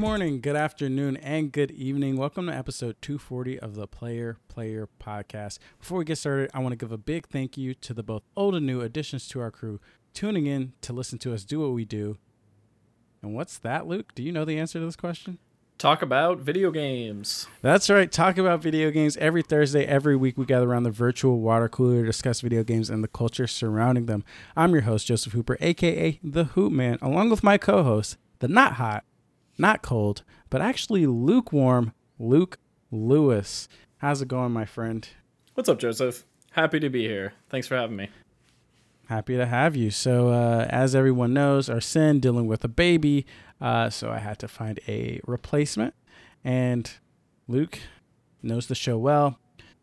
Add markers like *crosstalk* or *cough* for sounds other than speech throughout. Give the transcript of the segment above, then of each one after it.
Good morning, good afternoon, and good evening. Welcome to episode 240 of the Player Player Podcast. Before we get started, I want to give a big thank you to the both old and new additions to our crew tuning in to listen to us do what we do. And what's that, Luke? Do you know the answer to this question? Talk about video games. That's right. Talk about video games every Thursday, every week. We gather around the virtual water cooler to discuss video games and the culture surrounding them. I'm your host, Joseph Hooper, aka the Hoop Man, along with my co host, the not hot, not cold, but actually lukewarm Luke Lewis. How's it going, my friend? What's up, Joseph? Happy to be here. Thanks for having me. Happy to have you. So, uh, as everyone knows, Arsene dealing with a baby, uh, so I had to find a replacement. And Luke knows the show well,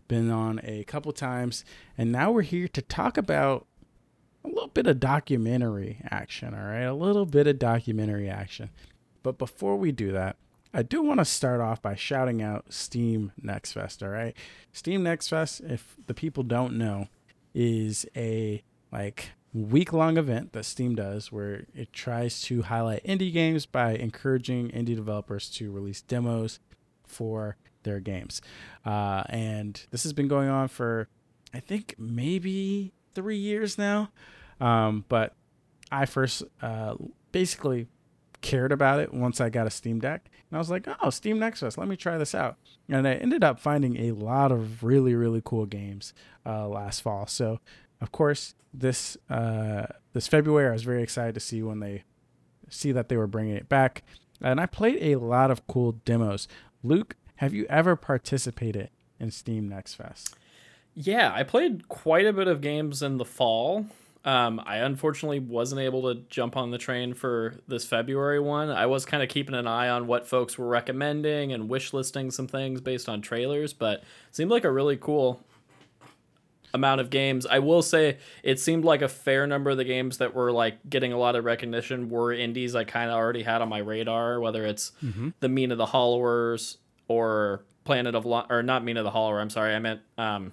been on a couple times, and now we're here to talk about a little bit of documentary action. All right, a little bit of documentary action. But before we do that, I do want to start off by shouting out Steam Next Fest. All right, Steam Next Fest, if the people don't know, is a like week long event that Steam does where it tries to highlight indie games by encouraging indie developers to release demos for their games. Uh, and this has been going on for, I think, maybe three years now. Um, but I first uh, basically cared about it once I got a Steam Deck. And I was like, oh, Steam Next Fest, let me try this out. And I ended up finding a lot of really, really cool games uh, last fall. So, of course, this uh, this February, I was very excited to see when they see that they were bringing it back. And I played a lot of cool demos. Luke, have you ever participated in Steam Next Fest? Yeah, I played quite a bit of games in the fall. Um, I unfortunately wasn't able to jump on the train for this February one. I was kind of keeping an eye on what folks were recommending and wish listing some things based on trailers, but seemed like a really cool amount of games. I will say it seemed like a fair number of the games that were like getting a lot of recognition were indies I kind of already had on my radar, whether it's mm-hmm. the Mean of the Hollowers or Planet of Lo- or not Mean of the Hollower. I'm sorry, I meant um,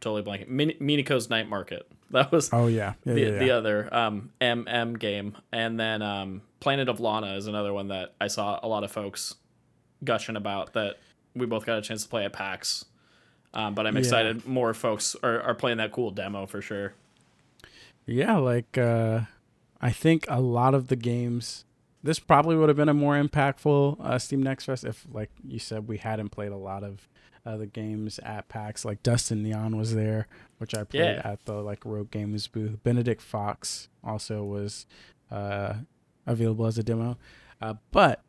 totally blanking. Min- Mineko's Night Market. *laughs* That was oh yeah, yeah the, yeah, yeah. the other um, MM game, and then um, Planet of Lana is another one that I saw a lot of folks gushing about that we both got a chance to play at PAX. Um, but I'm excited yeah. more folks are, are playing that cool demo for sure. Yeah, like uh, I think a lot of the games this probably would have been a more impactful uh, Steam Next Fest if, like you said, we hadn't played a lot of uh, the games at PAX. Like Dust & Neon was there, which I played yeah. at the like Rogue Games booth. Benedict Fox also was uh, available as a demo. Uh, but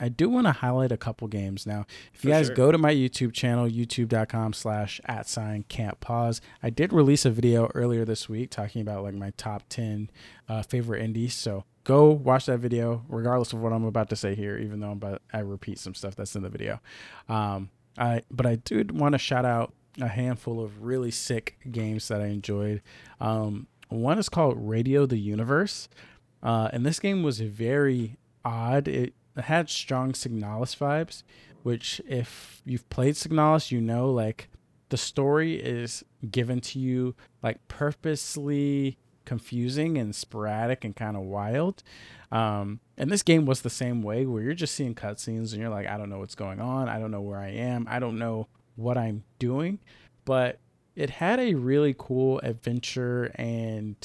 I do want to highlight a couple games now. If you guys sure. go to my YouTube channel, youtube.com slash at sign can't pause, I did release a video earlier this week talking about like my top 10 uh, favorite indies. So go watch that video, regardless of what I'm about to say here, even though I'm about, I repeat some stuff that's in the video. Um, I but I did want to shout out a handful of really sick games that I enjoyed. Um, one is called Radio the Universe, uh, and this game was very odd. It had strong Signalis vibes, which if you've played Signalis, you know like the story is given to you like purposely confusing and sporadic and kind of wild. Um, and this game was the same way where you're just seeing cutscenes and you're like, I don't know what's going on. I don't know where I am. I don't know what I'm doing. But it had a really cool adventure and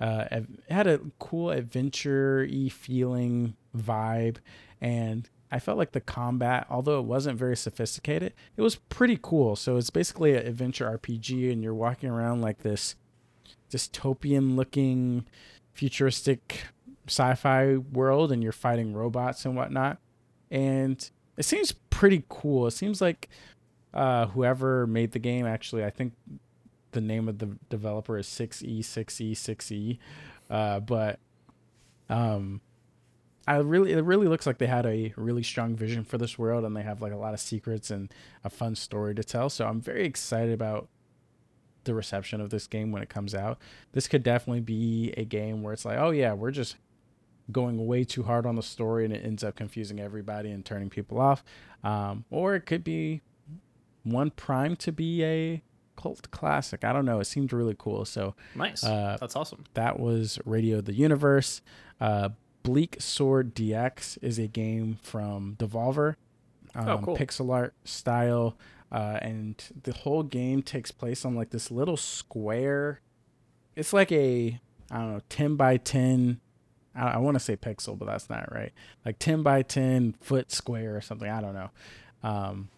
uh, it had a cool adventure y feeling vibe. And I felt like the combat, although it wasn't very sophisticated, it was pretty cool. So it's basically an adventure RPG, and you're walking around like this dystopian looking futuristic sci-fi world and you're fighting robots and whatnot. And it seems pretty cool. It seems like uh, whoever made the game actually i think the name of the developer is 6e 6e 6e uh, but um I really it really looks like they had a really strong vision for this world and they have like a lot of secrets and a fun story to tell. So I'm very excited about the reception of this game when it comes out. This could definitely be a game where it's like, oh yeah, we're just going way too hard on the story and it ends up confusing everybody and turning people off. Um, or it could be one prime to be a cult classic. I don't know. It seemed really cool. So nice. Uh, That's awesome. That was Radio the Universe. Uh, Bleak Sword DX is a game from Devolver, um, Oh, cool. pixel art style, uh, and the whole game takes place on like this little square. It's like a I don't know ten by ten. I, I want to say pixel, but that's not right. Like ten by ten foot square or something. I don't know. Um,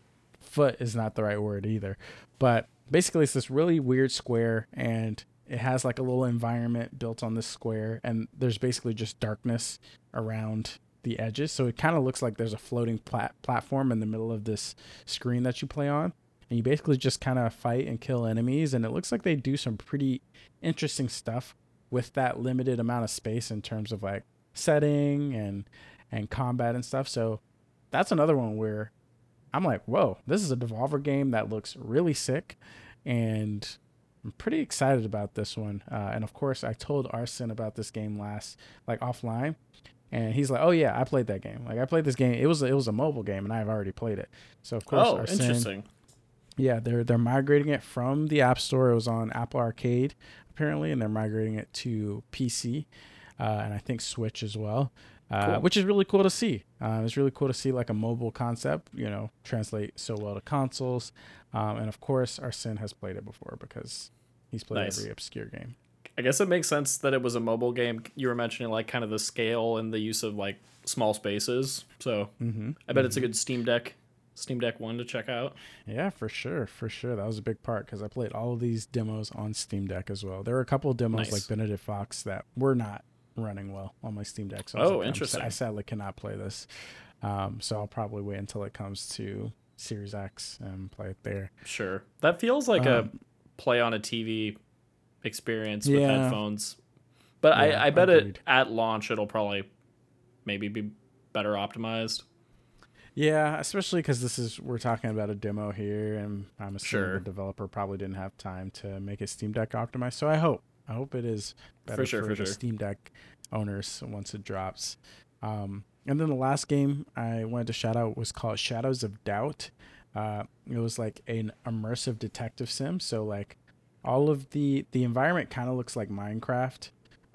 foot is not the right word either, but basically it's this really weird square and it has like a little environment built on this square and there's basically just darkness around the edges. So it kind of looks like there's a floating plat- platform in the middle of this screen that you play on. And you basically just kind of fight and kill enemies and it looks like they do some pretty interesting stuff with that limited amount of space in terms of like setting and and combat and stuff. So that's another one where I'm like, whoa, this is a Devolver game that looks really sick, and I'm pretty excited about this one. Uh, and of course, I told Arson about this game last, like offline, and he's like, oh yeah, I played that game. Like I played this game. It was it was a mobile game, and I've already played it. So of course, Oh, Arsene- interesting. yeah, they're they're migrating it from the App Store. It was on Apple Arcade apparently, and they're migrating it to PC, uh, and I think Switch as well, uh, Cool. which is really cool to see. Uh, it's really cool to see like a mobile concept, you know, translate so well to consoles, um, and of course, Arsene has played it before because he's played Nice. every obscure game. I guess it makes sense that it was a mobile game. You were mentioning like kind of the scale and the use of like small spaces. So Mm-hmm. I bet it's a good Steam Deck, Steam Deck one to check out. Yeah, for sure, for sure. That was a big part because I played all of these demos on Steam Deck as well. There were a couple of demos Nice. like Benedict Fox that were not running well on my Steam Deck. So Oh, like, interesting. I sadly cannot play this, um, so I'll probably wait until it comes to Series X and play it there. Sure, that feels like a Um, play on a TV experience with Yeah. headphones. But Yeah, I, I bet agreed. it at launch it'll probably maybe be better optimized. Yeah, especially because this is we're talking about a demo here, and I'm assuming Sure. the developer probably didn't have time to make it Steam Deck optimized. So I hope, I hope it is better sure, for the sure. Steam Deck owners once it drops. Um, and then the last game I wanted to shout out was called Shadows of Doubt. Uh, it was like an immersive detective sim. So like all of the the environment kind of looks like Minecraft.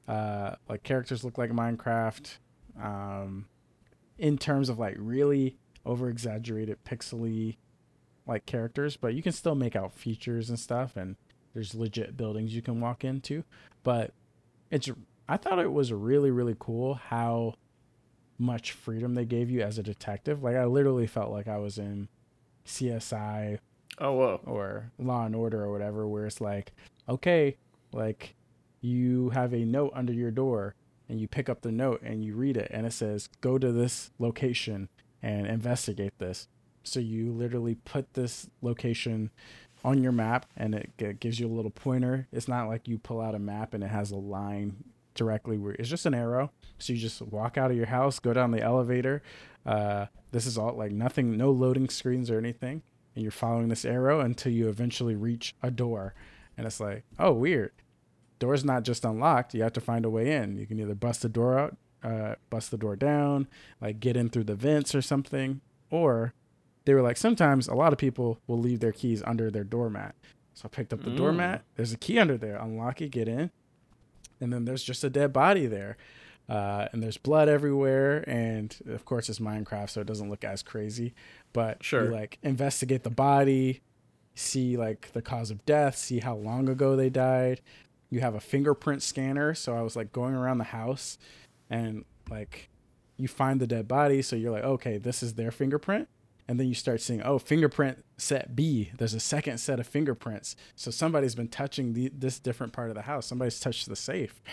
Uh, like characters look like Minecraft. Um, in terms of like really over exaggerated pixely like characters, but you can still make out features and stuff and there's legit buildings you can walk into. But it's I thought it was really, really cool how much freedom they gave you as a detective. Like I literally felt like I was in CSI Oh whoa! or Law and Order or whatever, where it's like, okay, like you have a note under your door and you pick up the note and you read it and it says, go to this location and investigate this. So you literally put this location on your map and it g- gives you a little pointer. It's not like you pull out a map and it has a line directly where it's just an arrow. So you just walk out of your house, go down the elevator. Uh, this is all like nothing, no loading screens or anything and you're following this arrow until you eventually reach a door. And it's like, oh, weird. Door's not just unlocked. You have to find a way in. You can either bust the door out, uh, bust the door down, like get in through the vents or something. Or they were like, sometimes a lot of people will leave their keys under their doormat. So I picked up the Mm. doormat. There's a key under there. Unlock it, get in. And then there's just a dead body there. Uh, and there's blood everywhere. And of course, it's Minecraft, so it doesn't look as crazy. But Sure. you like investigate the body, see like the cause of death, see how long ago they died. You have a fingerprint scanner, so I was like going around the house and like you find the dead body, so you're like, okay, this is their fingerprint. And then you start seeing, oh, fingerprint set B. There's a second set of fingerprints. So somebody's been touching the, this different part of the house. Somebody's touched the safe.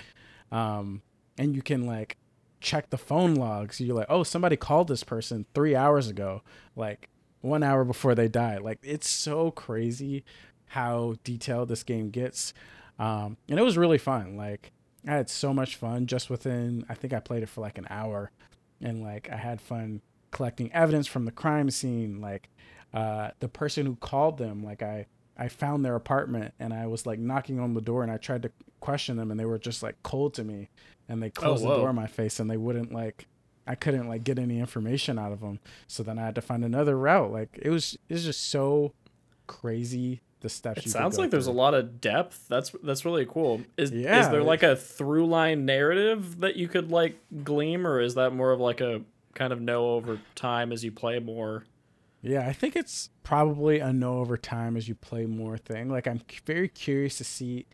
Um, and you can like check the phone logs. You're like, oh, somebody called this person three hours ago, like one hour before they died. Like it's so crazy how detailed this game gets. Um, and it was really fun. Like I had so much fun just within. I think I played it for like an hour, and like I had fun collecting evidence from the crime scene. Like uh, the person who called them, like I I found their apartment and I was like knocking on the door and I tried to question them and they were just like cold to me and they oh, closed the door in my face and they wouldn't like I couldn't like get any information out of them. So then I had to find another route. Like it was it was just so crazy the steps. It sounds like there's a lot of depth. That's that's really cool. Is Yeah, is there like a through line narrative that you could like gleam, or is that more of like a kind of know over time as you play more? Yeah, I think it's probably a know over time as you play more thing. Like I'm very curious to see.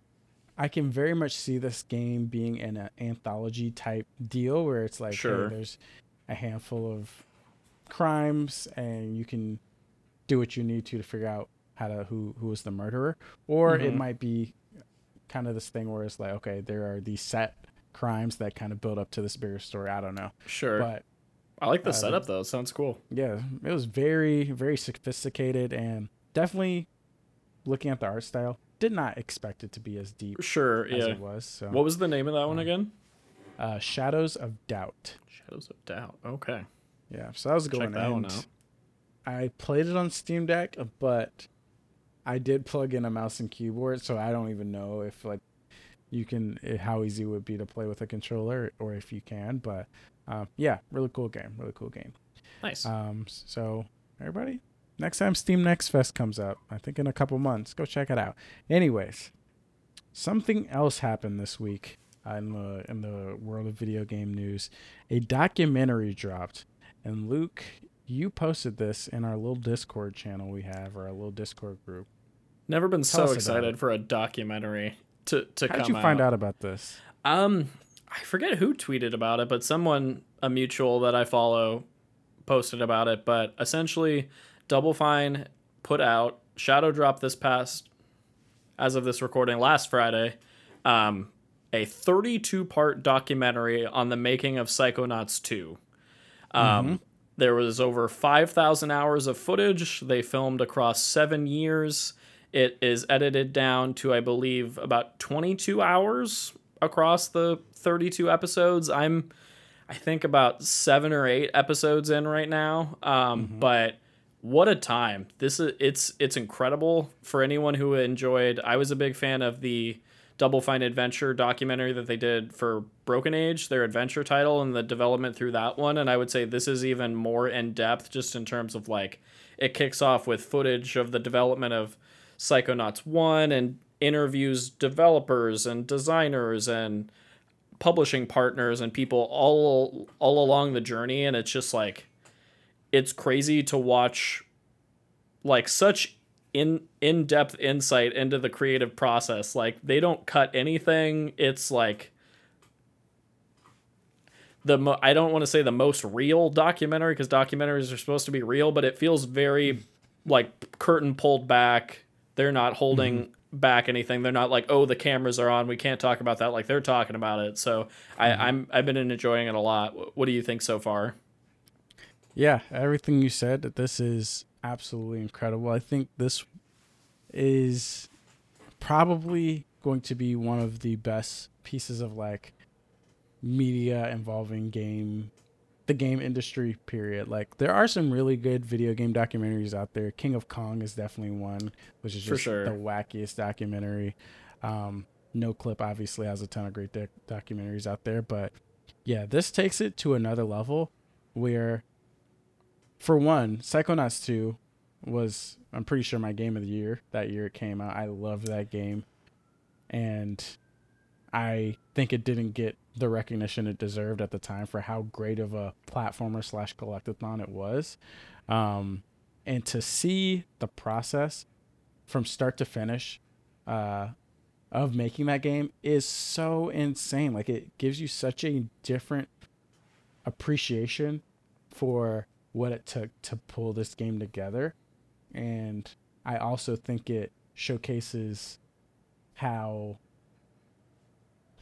I can very much see this game being an uh, anthology type deal where it's like, hey, there's a handful of crimes and you can do what you need to to figure out how to who who was the murderer, or it Mhm. might be kind of this thing where it's like, okay, there are these set crimes that kind of build up to this bigger story. I don't know, Sure. but I like the uh, setup though. It sounds cool. yeah, it was very, very sophisticated and definitely looking at the art style, did not expect it to be as deep Sure. as Yeah. it was. So, What was the name of that one Uh, again? uh, Shadows of Doubt. Shadows of Doubt. Okay. Yeah, so that was a good Check one. that one out. I played it on Steam Deck, but I did plug in a mouse and keyboard, so I don't even know if like you can eh, how easy it would be to play with a controller or if you can. But uh, yeah, really cool game, really cool game. Nice. Um, so everybody, next time Steam Next Fest comes up, I think in a couple months, go check it out. Anyways, something else happened this week uh, in the in the world of video game news. A documentary dropped, and Luke, you posted this in our little Discord channel we have, or our little Discord group. Never been tell so excited for a documentary to to come out. How did you out. find out about this? Um, I forget who tweeted about it, but someone, a mutual that I follow, posted about it. But essentially, Double Fine put out Shadow Drop this past, as of this recording, last Friday, um, a 32 part documentary on the making of Psychonauts 2. Um, There was over 5,000 hours of footage they filmed across seven years. It is edited down to, I believe, about 22 hours across the 32 episodes. I'm, I think, about seven or eight episodes in right now. Um, But what a time! This is it's it's incredible for anyone who enjoyed. I was a big fan of the Double Fine Adventure documentary that they did for Broken Age, their adventure title, and the development through that one. And I would say this is even more in depth, just in terms of like it kicks off with footage of the development of Psychonauts 1 and interviews developers and designers and publishing partners and people all all along the journey and it's just like it's crazy to watch like such in in-depth insight into the creative process like they don't cut anything it's like the mo- I don't want to say the most real documentary because documentaries are supposed to be real, but it feels very like curtain pulled back. They're not holding mm-hmm. back anything. They're not like, oh, the cameras are on. We can't talk about that. Like they're talking about it. So I, mm-hmm. I'm I've been enjoying it a lot. What do you think so far? Yeah, everything you said, this is absolutely incredible. I think this is probably going to be one of the best pieces of like media involving game the game industry period like there are some really good video game documentaries out there king of kong is definitely one which is just sure. the wackiest documentary um Noclip obviously has a ton of great doc- documentaries out there but yeah this takes it to another level where for one psychonauts 2 was i'm pretty sure my game of the year that year it came out i loved that game and I think it didn't get the recognition it deserved at the time for how great of a platformer slash collectathon it was. Um, and to see the process from start to finish uh, of making that game is so insane. Like it gives you such a different appreciation for what it took to pull this game together. And I also think it showcases how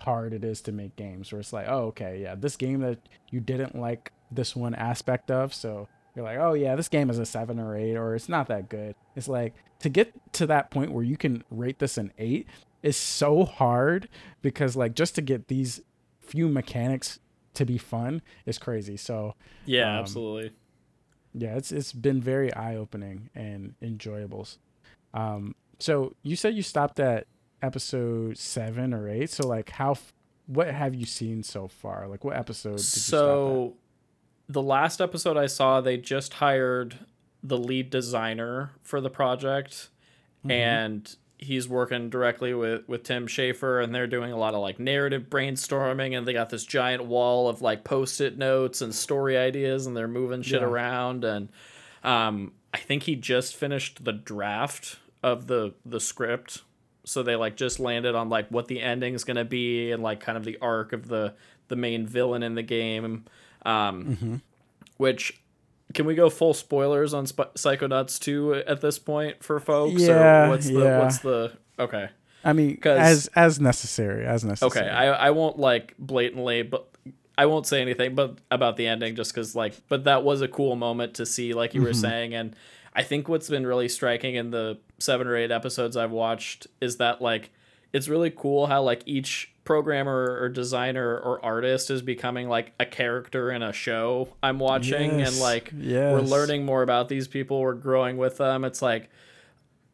hard it is to make games where it's like, oh, okay, yeah, this game that you didn't like this one aspect of, so you're like, oh yeah, this game is a seven or eight, or it's not that good. It's like to get to that point where you can rate this an eight is so hard because like just to get these few mechanics to be fun is crazy. So Yeah, Um, absolutely. Yeah, it's it's been very eye opening and enjoyable. Um, so you said you stopped at episode seven or eight. So like, how, what have you seen so far? Like, what episode? Did you stop So the last episode I saw, they just hired the lead designer for the project, mm-hmm. and he's working directly with with Tim Schafer and they're doing a lot of like narrative brainstorming and they got this giant wall of like post-it notes and story ideas and they're moving shit yeah. around and um I think he just finished the draft of the the script so they like just landed on like what the ending is going to be and like kind of the arc of the the main villain in the game um mm-hmm. which can we go full spoilers on Sp- Psychonauts 2 at this point for folks? Yeah, or what's the yeah. what's the okay? I mean, as as necessary, as necessary. Okay, I I won't like blatantly, but I won't say anything but about the ending just because like, but that was a cool moment to see, like you were mm-hmm. saying, and I think what's been really striking in the seven or eight episodes I've watched is that like it's really cool how like each programmer or designer or artist is becoming like a character in a show I'm watching yes, and like yes. we're learning more about these people we're growing with them it's like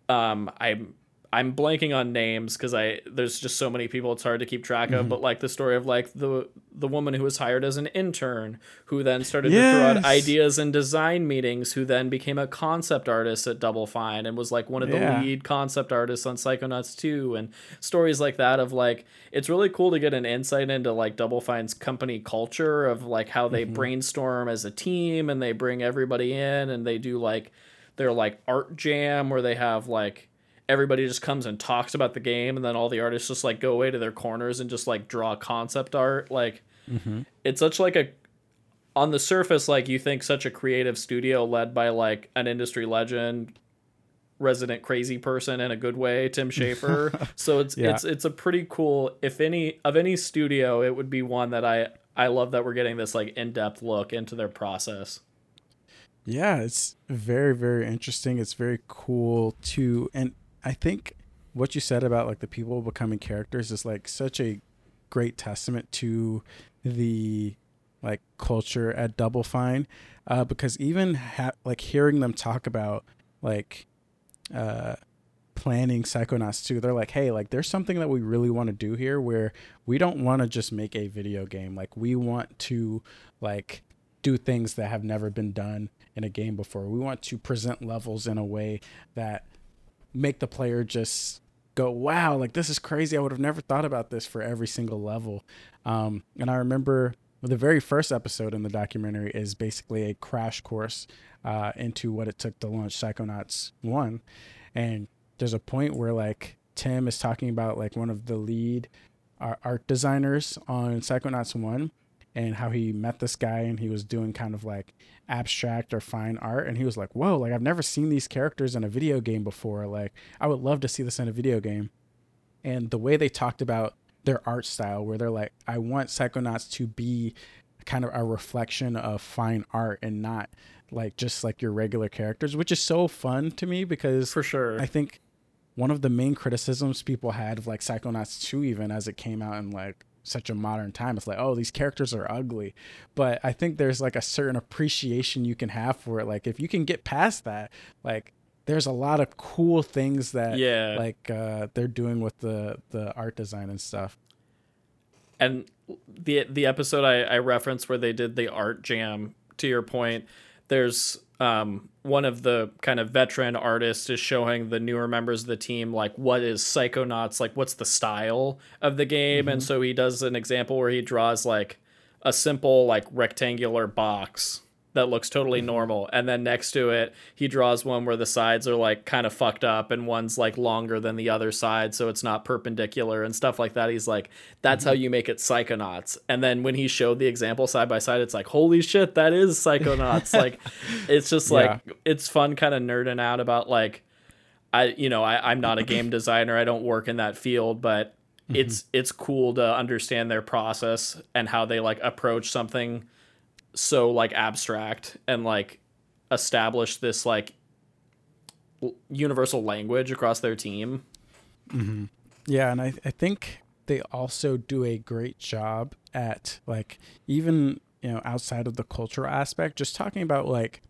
um I'm I'm blanking on names because I there's just so many people it's hard to keep track of. Mm-hmm. But like the story of like the the woman who was hired as an intern, who then started yes. to throw out ideas in design meetings, who then became a concept artist at Double Fine and was like one of the yeah. lead concept artists on Psychonauts 2 and stories like that of like it's really cool to get an insight into like Double Fine's company culture of like how they mm-hmm. brainstorm as a team and they bring everybody in and they do like their like art jam where they have like everybody just comes and talks about the game and then all the artists just like go away to their corners and just like draw concept art. Like mm-hmm. it's such like a on the surface like you think such a creative studio led by like an industry legend resident crazy person in a good way tim *laughs* schafer. So it's yeah. it's it's a pretty cool if any of any studio it would be one that i i love that we're getting this like in-depth look into their process. Yeah it's very very interesting. It's very cool too. And I think what you said about like the people becoming characters is like such a great testament to the like culture at Double Fine, uh, because even ha- like hearing them talk about like uh, planning Psychonauts 2, they're like, hey, like there's something that we really want to do here where we don't want to just make a video game. Like we want to like do things that have never been done in a game before. We want to present levels in a way that make the player just go, wow, like this is crazy. I would have never thought about this for every single level. Um, and I remember the very first episode in the documentary is basically a crash course uh, into what it took to launch Psychonauts 1. And there's a point where like Tim is talking about like one of the lead art designers on Psychonauts 1 and how he met this guy and he was doing kind of like abstract or fine art and he was like whoa like i've never seen these characters in a video game before like i would love to see this in a video game. And the way they talked about their art style where they're like i want psychonauts to be kind of a reflection of fine art and not like just like your regular characters which is so fun to me because for sure. I think one of the main criticisms people had of like psychonauts 2 even as it came out in like such a modern time. It's like, oh, these characters are ugly. But I think there's like a certain appreciation you can have for it. Like if you can get past that, like there's a lot of cool things that yeah like uh, they're doing with the the art design and stuff. And the the episode I, I referenced where they did the art jam, to your point, there's um, one of the kind of veteran artists is showing the newer members of the team like what is psychonauts like what's the style of the game mm-hmm. and so he does an example where he draws like a simple like rectangular box that looks totally mm-hmm. normal and then next to it he draws one where the sides are like kind of fucked up and one's like longer than the other side so it's not perpendicular and stuff like that he's like that's mm-hmm. how you make it psychonauts and then when he showed the example side by side it's like holy shit that is psychonauts *laughs* like it's just like yeah. it's fun kind of nerding out about like i you know I, i'm not a game *laughs* designer i don't work in that field but mm-hmm. it's it's cool to understand their process and how they like approach something so like abstract and like establish this like universal language across their team. Mm-hmm. Yeah, and I I think they also do a great job at like even you know outside of the cultural aspect, just talking about like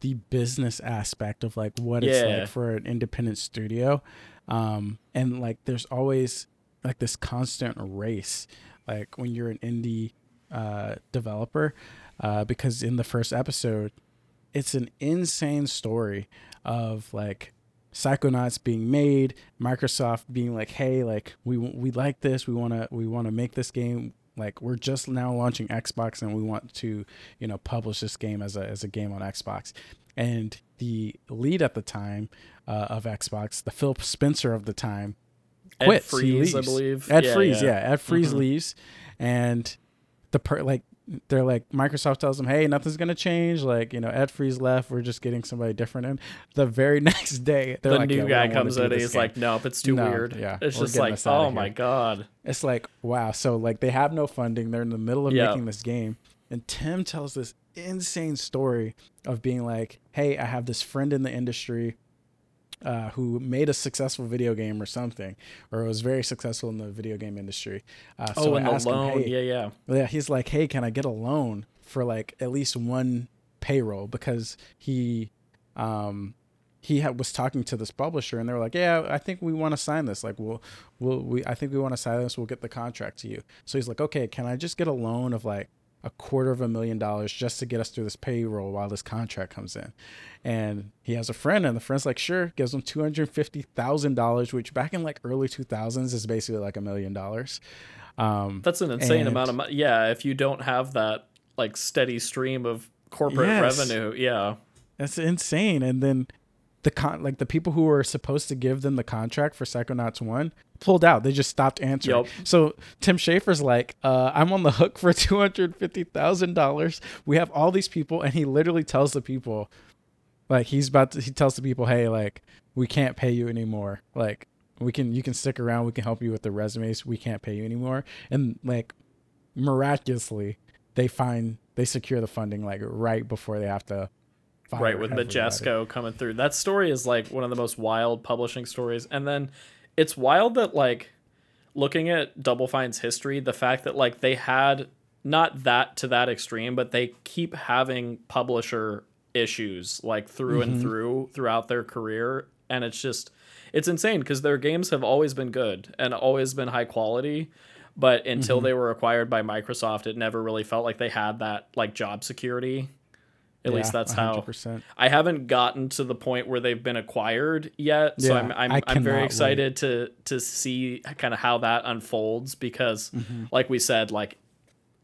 the business aspect of like what yeah. it's like for an independent studio, um, and like there's always like this constant race, like when you're an indie uh, developer uh, because in the first episode, it's an insane story of like Psychonauts being made, Microsoft being like, "Hey, like we we like this. We want to we want to make this game. Like we're just now launching Xbox and we want to, you know, publish this game as a as a game on Xbox." And the lead at the time uh, of Xbox, the Phil Spencer of the time, quits. Ed Fries, I believe. Ed Yeah, Fries, yeah. yeah. Ed Fries Mhm. leaves, and the per like they're like Microsoft tells them, "Hey, nothing's gonna change. Like you know, Ed Fries left. We're just getting somebody different." And the very *laughs* next day, they're the like, new "Yeah, guy comes in and he's game." like, nope, it's too No, weird. yeah, it's just like, oh my here. god. It's like wow. So like they have no funding. They're in the middle of Yeah. making this game, and Tim tells this insane story of being like, "Hey, I have this friend in the industry." Uh, who made a successful video game or something, or was very successful in the video game industry. Uh, so oh, I and the asked him, loan. "Hey, yeah, yeah. yeah, he's like, "Hey, can I get a loan for like at least one payroll?" Because he, um, he had, was talking to this publisher, and they were like, "Yeah, I think we want to sign this. Like, we'll, we'll, we, I think we want to sign this. We'll get the contract to you." So he's like, "Okay, can I just get a loan of like a quarter of a million dollars just to get us through this payroll while this contract comes in?" And he has a friend, and the friend's like, "Sure." Gives him two hundred fifty thousand dollars, which back in like early two thousands is basically like a million dollars. Um, That's an insane amount of money. Yeah, if you don't have that like steady stream of corporate Yes. revenue, yeah. That's insane. And then the con like the people who were supposed to give them the contract for Psychonauts one pulled out. They just stopped answering. Yup. So Tim Schafer's like, uh, I'm on the hook for *laughs* two hundred fifty thousand dollars. We have all these people, and he literally tells the people, like he's about to he tells the people, Hey, like, we can't pay you anymore. Like we can you can stick around, we can help you with the resumes, we can't pay you anymore. And like miraculously they find they secure the funding like right before they have to right with. Majesco coming through. That story is like one of the most wild publishing stories. And then it's wild that like looking at Double Fine's history, the fact that like they had not that to that extreme, but they keep having publisher issues like through and through throughout their career and it's just it's insane because their games have always been good and always been high quality but until they were acquired by Microsoft it never really felt like they had that like job security at Yeah, least that's how 100%. I haven't gotten to the point where they've been acquired yet, so Yeah, I'm I'm, I I'm very excited to to see kind of how that unfolds because, Mm-hmm. like we said, like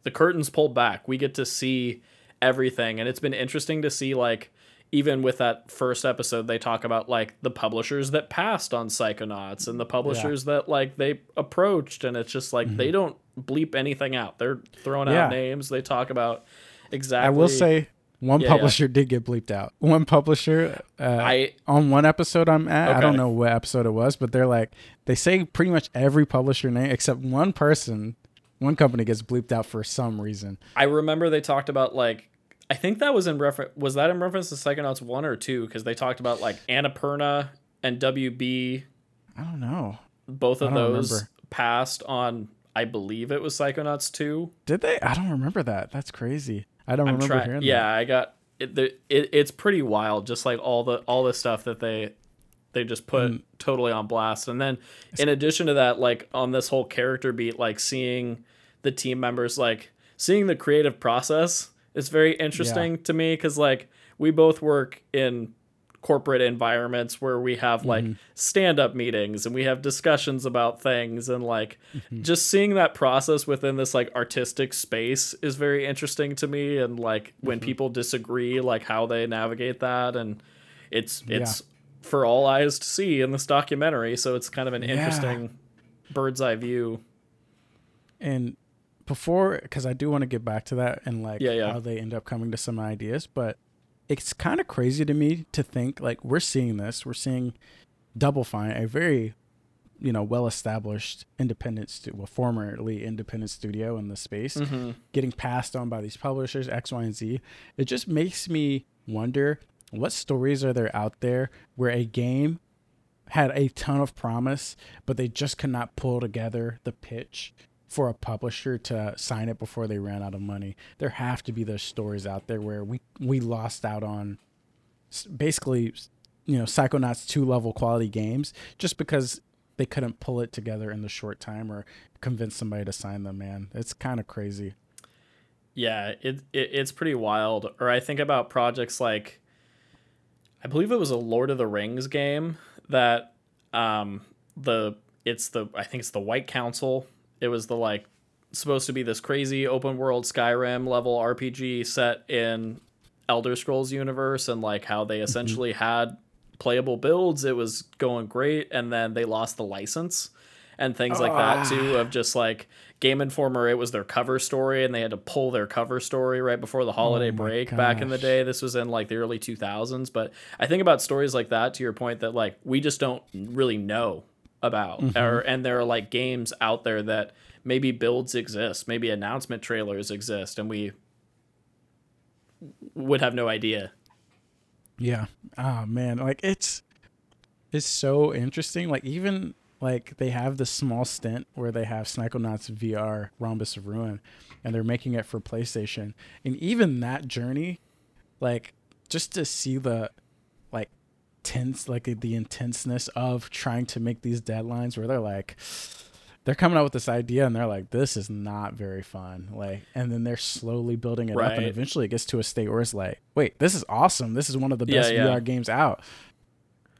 the curtains pulled back, we get to see everything, and it's been interesting to see like even with that first episode they talk about like the publishers that passed on Psychonauts and the publishers that like they approached, and it's just like they don't bleep anything out. They're throwing Mm-hmm. Yeah. out names. They talk about exactly. I will say one Yeah, yeah. publisher did get bleeped out. One publisher uh, I on one episode I'm at, I don't know what episode it was, but they're like they say pretty much every publisher name except one person, one company gets bleeped out for some reason. I remember they talked about like I think that was in reference was that in reference to Psychonauts 1 or 2 because they talked about like Annapurna and WB I don't know. both of those remember. passed on I believe it was Psychonauts 2. Did they? I don't remember that. That's crazy. I don't I'm remember trying hearing Yeah, that. I got it, the, it it's pretty wild just like all the all the stuff that they they just put Mm. totally on blast. And then in addition to that like on this whole character beat like seeing the team members like seeing the creative process is very interesting to me cuz like we both work in corporate environments where we have like Mm-hmm. stand-up meetings and we have discussions about things and like Mm-hmm. just seeing that process within this like artistic space is very interesting to me and like when Mm-hmm. people disagree like how they navigate that and it's it's for all eyes to see in this documentary so it's kind of an Yeah. interesting bird's eye view And before, because I do want to get back to that and like Yeah, yeah. how they end up coming to some ideas, but it's kind of crazy to me to think like we're seeing this, we're seeing Double Fine, a very you know well established independent stu- well formerly independent studio in the space Mm-hmm. getting passed on by these publishers X, Y, and Z. It just makes me wonder what stories are there out there where a game had a ton of promise, but they just could not pull together the pitch for a publisher to sign it before they ran out of money. There have to be those stories out there where we we lost out on basically you know Psychonauts 2 level quality games just because they couldn't pull it together in the short time or convince somebody to sign them, man. It's kind of crazy. Yeah, it, it it's pretty wild. Or I think about projects like I believe it was a Lord of the Rings game that um the it's the I think it's the White Council. It was the like supposed to be this crazy open world Skyrim level RPG set in Elder Scrolls universe and like how they mm-hmm. essentially had playable builds. It was going great and then they lost the license and things like that ah. too of just like Game Informer it was their cover story and they had to pull their cover story right before the holiday Oh break back in the day. This was in like the early 2000s, but I think about stories like that to your point that like we just don't really know about Mm-hmm. or and there are like games out there that maybe builds exist, maybe announcement trailers exist and we would have no idea. Yeah. Oh man, like it's it's so interesting. Like even like they have this small stint where they have Psychonauts VR Rhombus of Ruin and they're making it for PlayStation. And even that journey, like just to see the tense like the intenseness of trying to make these deadlines where they're like they're coming out with this idea and they're like this is not very fun like and then they're slowly building it up and eventually it gets to a state where it's like wait this is awesome this is one of the Yeah, best yeah. vr games out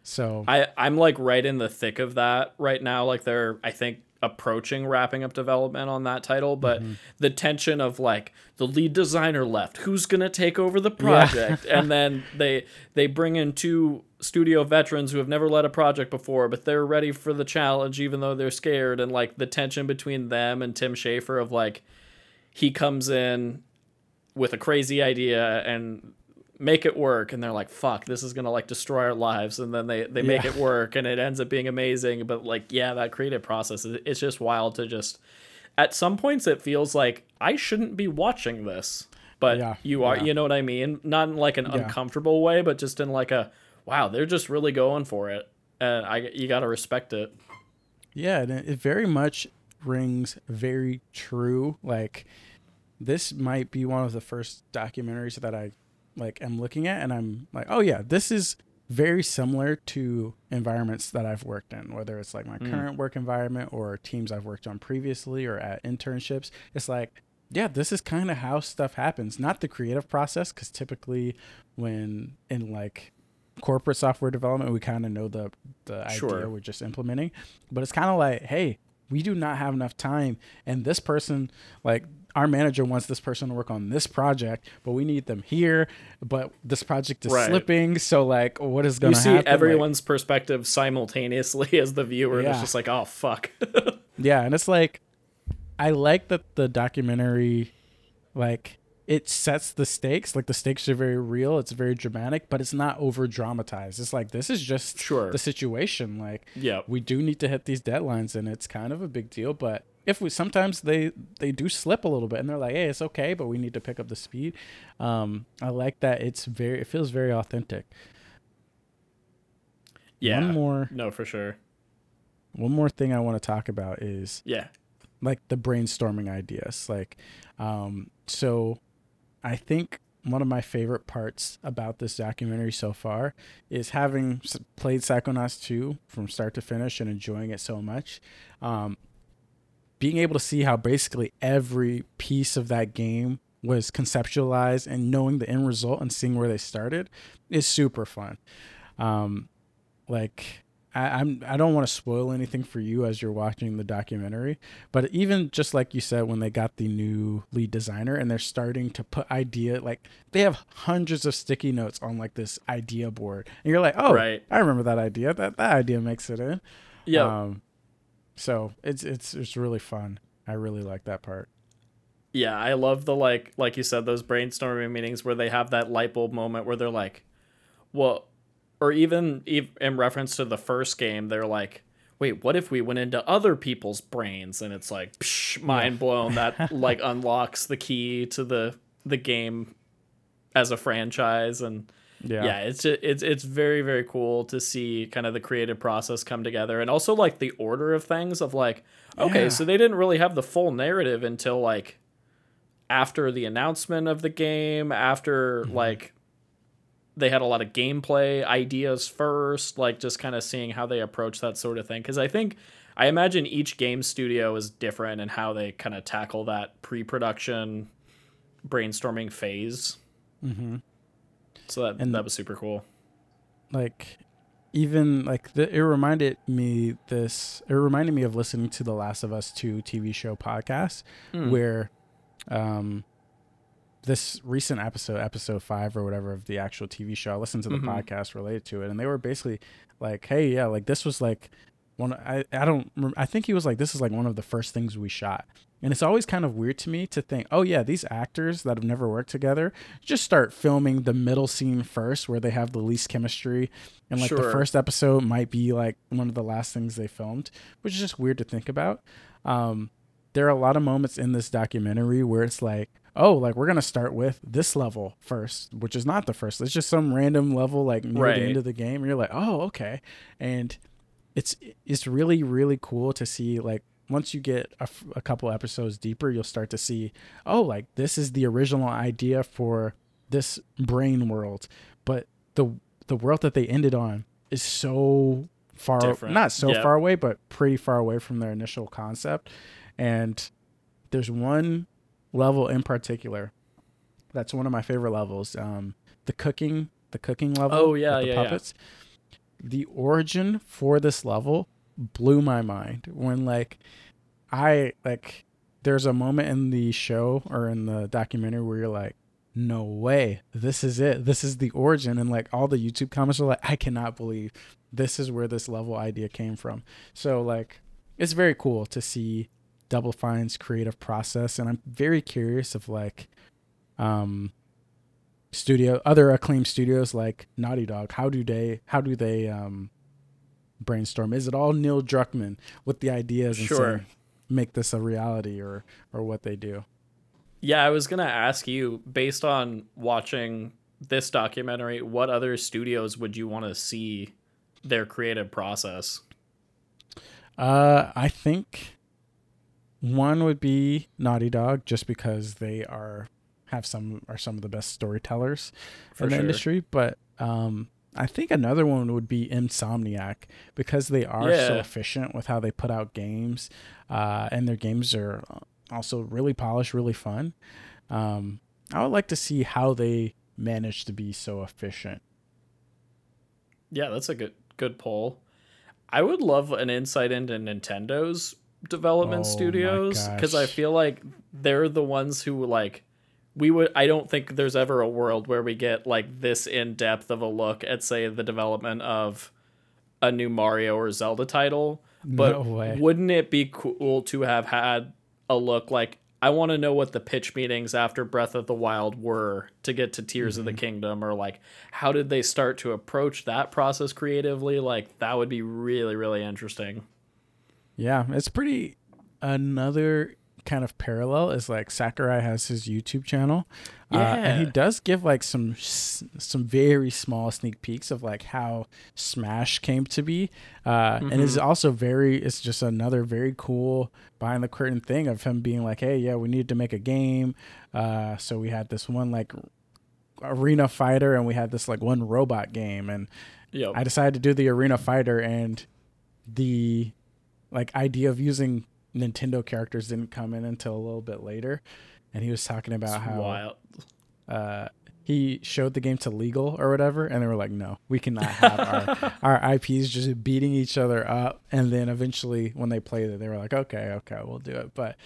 so I I'm like right in the thick of that right now. Like they're I think approaching wrapping up development on that title, but mm-hmm. the tension of like the lead designer left, who's gonna take over the project, and *laughs* then they they bring in two studio veterans who have never led a project before, but they're ready for the challenge even though they're scared, and like the tension between them and Tim Schafer of like he comes in with a crazy idea and make it work and they're like fuck this is gonna like destroy our lives and then they they make it work and it ends up being amazing but like yeah that creative process it- it's just wild to just at some points it feels like i shouldn't be watching this but Yeah, you are yeah. you know what i mean not in like an Yeah. uncomfortable way but just in like a wow they're just really going for it and i you gotta respect it Yeah, and it, it very much rings very true. Like this might be one of the first documentaries that I like am looking at and I'm like, "Oh yeah, this is very similar to environments that I've worked in, whether it's like my mm. current work environment or teams I've worked on previously or at internships. It's like, yeah, this is kind of how stuff happens, not the creative process cuz typically when in like corporate software development, we kind of know the the Sure. idea we're just implementing. But it's kind of like, hey, we do not have enough time, and this person, like our manager, wants this person to work on this project, but we need them here. But this project is Right. slipping, so like, what is going you to see happen? Like, everyone's perspective simultaneously *laughs* as the viewer and it's just like oh fuck *laughs* Yeah, and it's like I like that the documentary like it sets the stakes. Like the stakes are very real, it's very dramatic, but it's not over dramatized. It's like this is just Sure. the situation. Like yeah, we do need to hit these deadlines and it's kind of a big deal, but if we sometimes they they do slip a little bit and they're like, "Hey, it's okay, but we need to pick up the speed." Um I like that it's very it feels very authentic. yeah One more no for sure one more thing I want to talk about is yeah like the brainstorming ideas like um so i think one of my favorite parts about this documentary so far is having played psychonauts 2 from start to finish and enjoying it so much. Um being able to see how basically every piece of that game was conceptualized and knowing the end result and seeing where they started is super fun. Um like I, I'm I don't want to spoil anything for you as you're watching the documentary, but even just like you said, when they got the new lead designer and they're starting to put idea like they have hundreds of sticky notes on like this idea board, and you're like, oh, Right. I remember that idea. That that idea makes it in. yeah Um, so it's it's it's really fun. I really like that part. Yeah, I love the like like you said those brainstorming meetings where they have that light bulb moment where they're like, well, or even in reference to the first game, they're like, wait, what if we went into other people's brains? And it's like, psh, mind blown. That *laughs* like unlocks the key to the the game as a franchise and. Yeah. Yeah, it's it's it's very very cool to see kind of the creative process come together, and also like the order of things. Of like, okay, Yeah. so they didn't really have the full narrative until like after the announcement of the game, after Mm-hmm. like they had a lot of gameplay ideas first, like just kind of seeing how they approach that sort of thing. Because I think I imagine each game studio is different in how they kind of tackle that pre-production brainstorming phase. Mm-hmm. So that And- that was super cool. like even like the, it reminded me this it reminded me of listening to the last of us 2 tv show podcast Mm. where um this recent episode episode 5 or whatever of the actual tv show i listened to the Mhm. podcast related to it and they were basically like hey yeah like this was like one i i don't i think he was like this is like one of the first things we shot. And it's always kind of weird to me to think oh yeah these actors that have never worked together just start filming the middle scene first where they have the least chemistry and like the first episode might be like one of the last things they filmed which is just weird to think about. Um there are a lot of moments in this documentary where it's like oh like we're gonna start with this level first which is not the first it's just some random level like near Right. the end of the game you're like oh okay and it's it's really really cool to see like once you get a, f- a couple episodes deeper you'll start to see oh like this is the original idea for this brain world but the the world that they ended on is so far Different. not so Yep. far away but pretty far away from their initial concept and there's one level in particular. That's one of my favorite levels um the cooking the cooking level Oh, yeah, the yeah, yeah. puppets. The origin for this level blew my mind when like i like there's a moment in the show or in the documentary where you're like no way. This is it. This is the origin. And like all the youtube comments are like i cannot believe this is where this level idea came from. So like it's very cool to see double fine's creative process and i'm very curious of like um studio other acclaimed studios like naughty dog how do they how do they um brainstorm is it all neil druckmann with the ideas and Sure. saying, make this a reality or or what they do Yeah, I was gonna ask you, based on watching this documentary, what other studios would you want to see their creative process? Uh, I think one would be Naughty Dog, just because they are have some are some of the best storytellers For in the sure. industry. But um, I think another one would be Insomniac because they are so efficient with how they put out games, uh, and their games are also really polished, really fun. Um, I would like to see how they manage to be so efficient. Yeah, that's a good good poll. I would love an insight into Nintendo's development Oh studios because I feel like they're the ones who like we would I don't think there's ever a world where we get like this in depth of a look at say the development of a new Mario or Zelda title. But No wouldn't it be cool to have had a look like I want to know what the pitch meetings after Breath of the Wild were to get to Tears of the Kingdom or like how did they start to approach that process creatively? Like that would be really really interesting. Yeah, it's pretty. Another kind of parallel is like Sakurai has his YouTube channel, uh, and he does give like some some very small sneak peeks of like how Smash came to be, uh, and is also very. It's just another very cool behind the curtain thing of him being like, "Hey, yeah, we needed to make a game, uh, so we had this one like." arena fighter and we had this like one robot game and Yep. I decided to do the arena fighter and the like idea of using Nintendo characters didn't come in until a little bit later. And he was talking about It's how wild. uh, he showed the game to legal or whatever, and they were like, "No, we cannot have our *laughs* our IPs just beating each other up." And then eventually, when they played it, they were like, "Okay, okay, we'll do it." But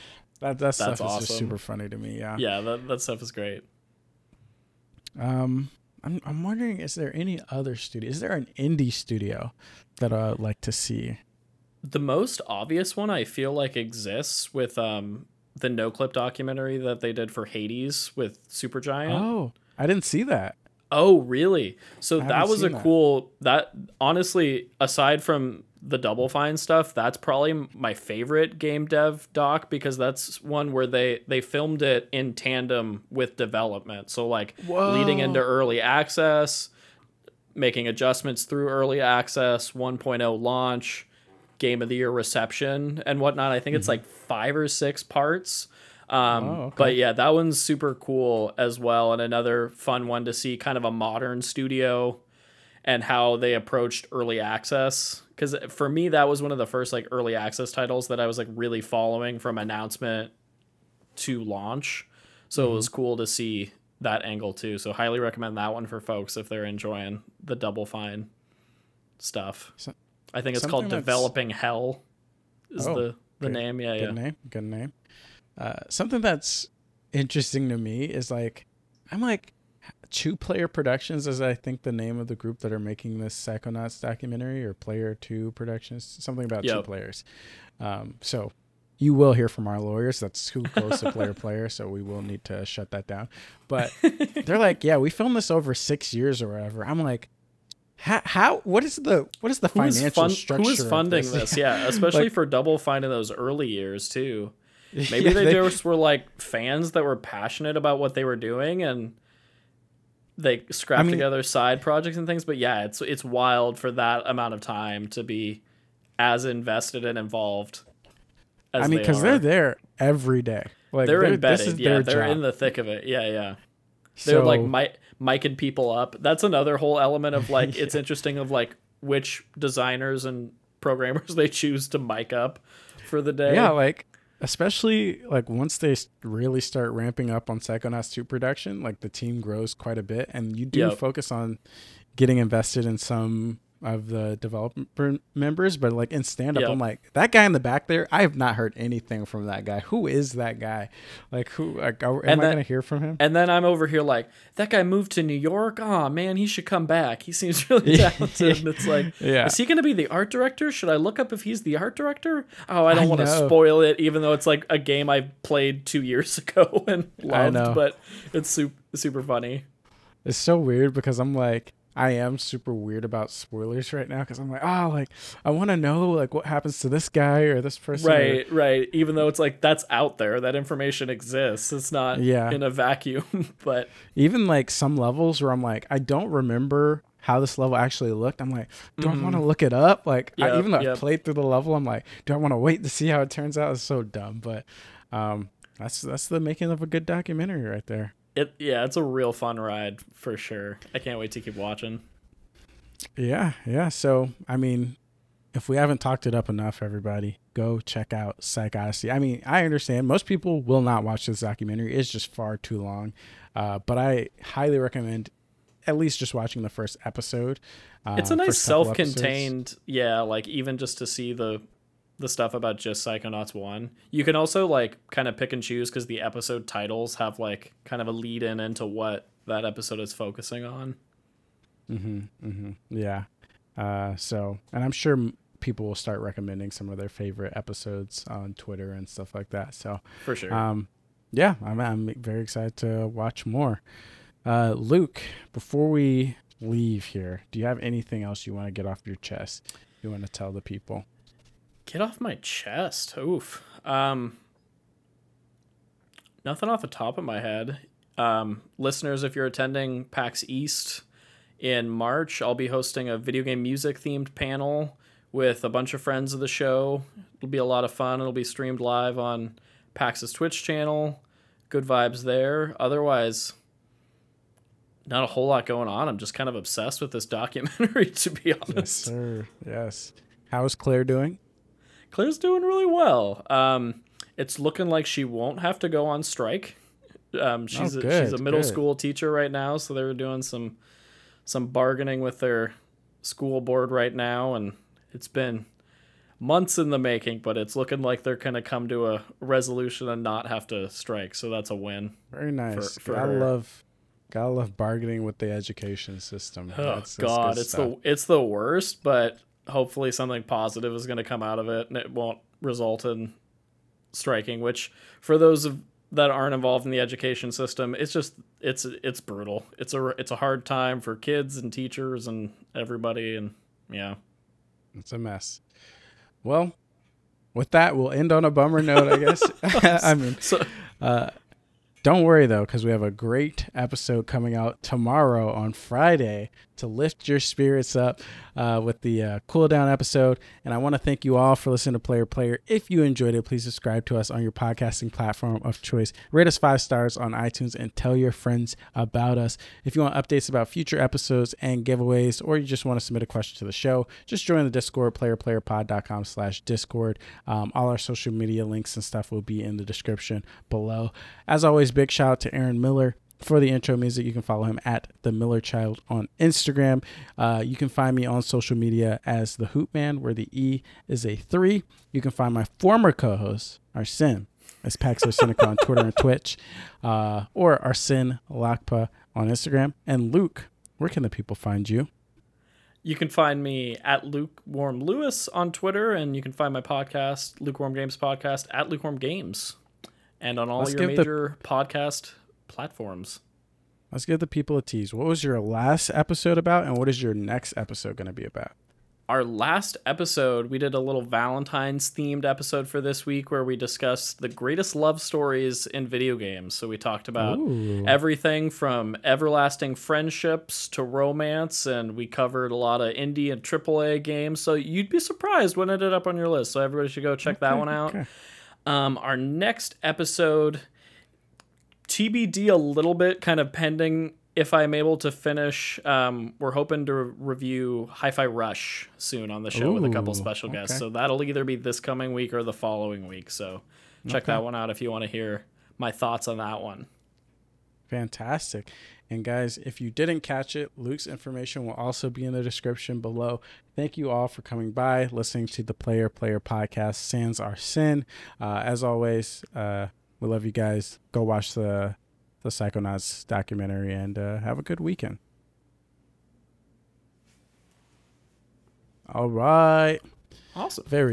that that stuff That's is just super funny to me. Yeah. Yeah, that, that stuff is great. Um, I'm I'm wondering, is there any other studio? Is there an indie studio that I'd like to see? The most obvious one I feel like exists with um the Noclip documentary that they did for Hades with Supergiant. Oh, I didn't see that. Oh, really? So I that was a that. cool that honestly, aside from the Double Fine stuff, that's probably my favorite game dev doc because that's one where they they filmed it in tandem with development. So like leading into early access, making adjustments through early access, 1.0 launch, game of the year reception and whatnot. I think it's like 5 or 6 parts. Um, Mm-hmm. Oh, okay. But yeah, that one's super cool as well, and another fun one to see kind of a modern studio and how they approached early access. Because for me, that was one of the first like early access titles that I was like really following from announcement to launch. So it was Mm-hmm. cool to see that angle too. So highly recommend that one for folks if they're enjoying the Double Fine. stuff. So- I think it's something called that's- Developing Hell. Is Oh, the the name? Yeah, yeah. good yeah. name good name uh, something that's interesting to me is like i'm like two player productions is i think the name of the group that are making this psychonauts documentary or player two productions something about two players um, so you will hear from our lawyers that's who close to player *laughs* player so we will need to shut that down but *laughs* they're like yeah we filmed this over six years or whatever i'm like how, how what is the what is the financial fun- structure Who is funding this? Yeah, *laughs* especially for Double Fine in those early years too. *laughs* Maybe Yeah, they, just were like fans that were passionate about what they were doing and they scrapped mean- together side projects and things. But yeah, it's it's wild for that amount of time to be as invested and involved. As I mean, because because they're there every day. Like they're, this embedded. is yeah, they're job. in the thick of it. Yeah, yeah. They're so, like mic micing people up. That's another whole element of like *laughs* it's interesting of like which designers and programmers *laughs* they choose to mic up for the day. yeah, like especially like once they really start ramping up on Psychonauts 2 production, like the team grows quite a bit, and you do Yep. focus on getting invested in some of the developer members. But like in stand up. I'm like that guy in the back there. I have not heard anything from that guy. Who is that guy? Like who? Like, am And I gonna hear from him? And then I'm over here like, that guy moved to New York. Oh man, he should come back. He seems *laughs* really talented. and it's like, *laughs* Yeah. is he going to be the art director? Should I look up if he's the art director? Oh, I don't want to spoil it, even though it's like a game I played two years *laughs* ago and loved. But it's super super funny. It's so weird because I'm like, I am super weird about spoilers right now because I'm like, oh, like I want to know like what happens to this guy or this person. or- Right, right. Even though it's like that's out there, that information exists. It's not Yeah. in a vacuum. *laughs* but Even like some levels where I'm like, I don't remember how this level actually looked. I'm like, do I want to look it up? Like, I, even though I played through the level, I'm like, do I want to wait to see how it turns out? It's so dumb, but um, that's that's the making of a good documentary right there. It yeah, it's a real fun ride for sure. I can't wait to keep watching. Yeah, yeah. So, I mean, if we haven't talked it up enough, everybody, go check out Psych Odyssey. I mean, I understand most people will not watch this documentary; it's just far too long. Uh, but I highly recommend at least just watching the first episode. Uh, It's a nice couple episodes. self-contained, yeah, like even just to see the the stuff about just Psychonauts 1. You can also like kind of pick and choose cuz the episode titles have like kind of a lead in into what that episode is focusing on. Mhm. Mhm. Yeah. Uh, so, and I'm sure people will start recommending some of their favorite episodes on Twitter and stuff like that. So, For sure. um, yeah, I'm, I'm very excited to watch more. Uh, Luke, before we leave here, do you have anything else you want to get off your chest? You want to tell the people? Get off my chest. Oof. Um Nothing off the top of my head. Um listeners, if you're attending PAX East in March, I'll be hosting a video game music themed panel with a bunch of friends of the show. It'll be a lot of fun. It'll be streamed live on PAX's Twitch channel. Good vibes there. Otherwise, not a whole lot going on. I'm just kind of obsessed with this documentary, *laughs* to be Yes, honest. sir. Yes. How's Claire doing? Claire's doing really well. Um, it's looking like she won't have to go on strike. Um, she's Oh, a, she's a middle good. school teacher right now, so they're doing some some bargaining with their school board right now, and it's been months in the making, but it's looking like they're gonna come to a resolution and not have to strike. So that's a win. Very nice. for gotta her. love, gotta love bargaining with the education system. Oh That's- God, good it's stuff. the it's the worst, but hopefully something positive is going to come out of it, and it won't result in striking. Which, for those of that aren't involved in the education system, it's just it's it's brutal. It's a it's a hard time for kids and teachers and everybody, and yeah. It's a mess. Well, with that, we'll end on a bummer note, I guess. *laughs* *laughs* I mean, So uh, don't worry though, because we have a great episode coming out tomorrow on Friday to lift your spirits up uh, with the uh, cool down episode. And I want to thank you all for listening to Player Player. If you enjoyed it, please subscribe to us on your podcasting platform of choice. Rate us five stars on iTunes and tell your friends about us. If you want updates about future episodes and giveaways, or you just want to submit a question to the show, just join the Discord, playerplayerpod.com slash Discord. Um, all our social media links and stuff will be in the description below. As always, big shout out to Aaron Miller for the intro music, you can follow him at the Miller Child on Instagram. Uh, you can find me on social media as the Hoop Man, where the E is a three. You can find my former co-host, Arsene, as Pax Arsenica on Twitter and Twitch, uh, or Arsene Lakpa on Instagram. And Luke, where can the people find you? You can find me at Lukewarm Lewis on Twitter, and you can find my podcast, Lukewarm Games Podcast, at Lukewarm Games, and on all Let's your give the- major podcast platforms. Let's give the people a tease. What was your last episode about, and what is your next episode going to be about? Our last episode, we did a little Valentine's themed episode for this week where we discussed the greatest love stories in video games. So we talked about Ooh. everything from everlasting friendships to romance, and we covered a lot of indie and AAA games. So you'd be surprised what ended up on your list. So everybody should go check that one out. okay. Um, our next episode, TBD a little bit, kind of pending if I'm able to finish. Um, we're hoping to review Hi Fi Rush soon on the show with a couple special guests. okay. So that'll either be this coming week or the following week. So check Okay. that one out if you want to hear my thoughts on that one. Fantastic. And guys, if you didn't catch it, Luke's information will also be in the description below. Thank you all for coming by, listening to the Player Player podcast, Sans Arsene. Uh, as always, uh, we love you guys. Go watch the the Psychonauts documentary and uh, have a good weekend. All right. Awesome. Very